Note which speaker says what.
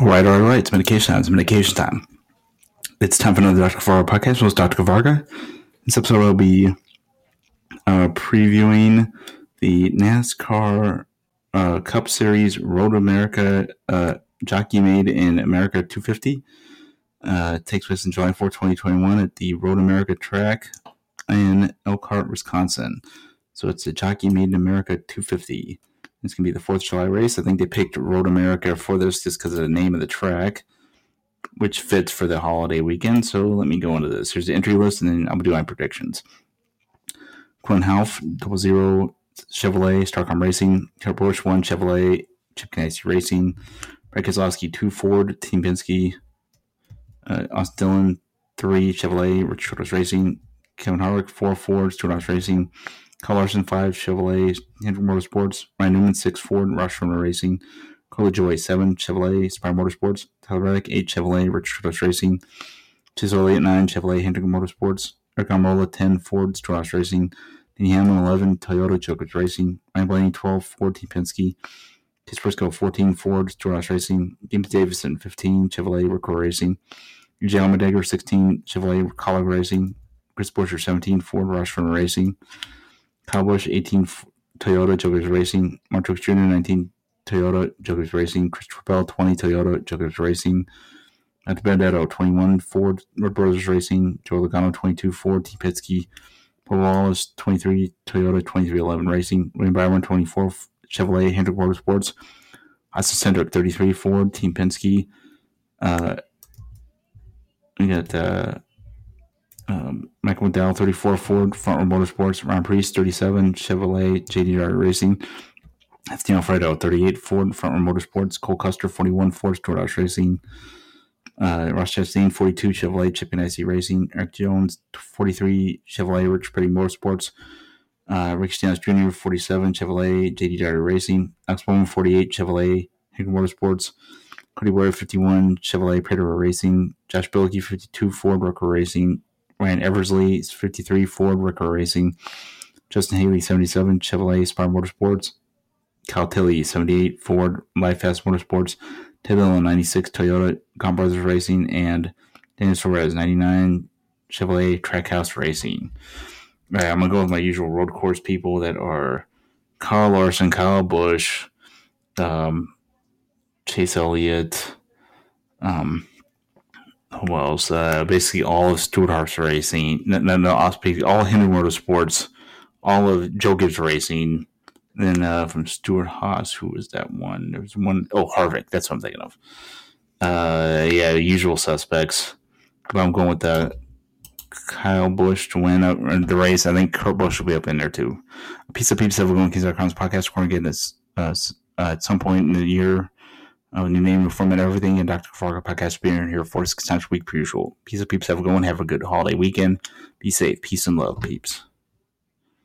Speaker 1: All right, all right. It's medication time. It's medication time. It's time for another Dr. Kavarga podcast. It's Dr. Kavarga. This episode will be uh, previewing the NASCAR uh, Cup Series Road America uh, Jockey Made in America 250. Uh, takes place in July 4, 2021 at the Road America track in Elkhart, Wisconsin. So it's a Jockey Made in America 250. It's going to be the 4th of July race. I think they picked Road America for this just because of the name of the track, which fits for the holiday weekend. So let me go into this. Here's the entry list, and then to do my predictions. Quinn Houff, double zero Chevrolet, Starcom Racing, Kurt Busch, one Chevrolet, Chip Ganassi Racing, Brad Keselowski, two Ford, Team Penske, uh, Austin Dillon, three Chevrolet, Richard Racing, Kevin Harvick, four Ford, Stewart Racing, Larson, five Chevrolet, Hendrick Motorsports, Ryan Newman, six Ford, Rush Runner Racing, Corey LaJoie, seven Chevrolet, Spire Motorsports, Tyler Reddick, eight Chevrolet, Richard Racing, Chase Elliott, nine Chevrolet, Hendrick Motorsports, Aric Almirola, ten Ford, Stratos Racing, Denny Hamlin, eleven Toyota, Joe Gibbs Racing, Ryan Blaney, twelve Ford, Team Penske, Chase Briscoe, fourteen Ford, Stratos Racing, James Davison, fifteen Chevrolet, Rick Ware Racing, AJ Allmendinger, sixteen Chevrolet, Kaulig Racing, Chris Buescher, seventeen Ford, Rush Runner Racing. Busch, 18 Toyota Joe Gibbs Racing. Mark Truex Jr., 19 Toyota Joe Gibbs Racing. Christopher Bell, 20 Toyota Joe Gibbs Racing. Matt Benedetto, 21 Ford Red Brothers Racing. Joe Logano, 22 Ford T. Penske. Paul Wallace, 23 Toyota 23XI Racing. William Byron, 24 Chevrolet Hendrick Motorsports. Austin Cindric, 33 Ford Team Penske. Uh, we got uh, um, Michael McDowell, 34 Ford, Front Row Motorsports, Ryan Preece, 37 Chevrolet, JDR Racing, Esteban Alfredo, 38 Ford, Front Row Motorsports, Cole Custer, 41 Ford, Stewart Racing, uh, Ross Chastain, 42 Chevrolet, Chip Ganassi Racing, Erik Jones, 43 Chevrolet, Rich Petty Motorsports, uh, Rick Stenhouse Jr., 47 Chevrolet, JDR Racing, Alex Bowman, 48 Chevrolet, Hickman Motorsports, Cody Ware, 51 Chevrolet, Predator Racing, Josh Bilicki, 52 Ford, Rick Ware Racing, Ryan Eversley, 53 Ford Rick Ware Racing. Justin Haley, 77 Chevrolet Spire Motorsports. Kyle Tilley, 78 Ford Live Fast Motorsports. Ted Dillon, 96 Toyota Gaunt Brothers Racing. And Daniel Suarez, 99 Chevrolet Trackhouse Racing. All right, I'm to go with my usual road course people that are Kyle Larson, Kyle Busch, um, Chase Elliott, um, else? Uh, basically, all of Stewart-Haas Racing, no, no, no, all Hendrick Motorsports, all of Joe Gibbs Racing. Then uh, from Stewart-Haas, who was that one? There was one, oh, Harvick. That's what I'm thinking of. Uh, yeah, usual suspects. But I'm going with the Kyle Busch to win up the race. I think Kurt Busch will be up in there too. A piece of peeps, everyone, Kings.com's podcast. We're going to get this uh, at some point in the year uh, new name, new format, everything, and Dr. Fargo podcast being here for six times a week per usual. Peace peeps. Have a good one. Have a good holiday weekend. Be safe. Peace and love, peeps.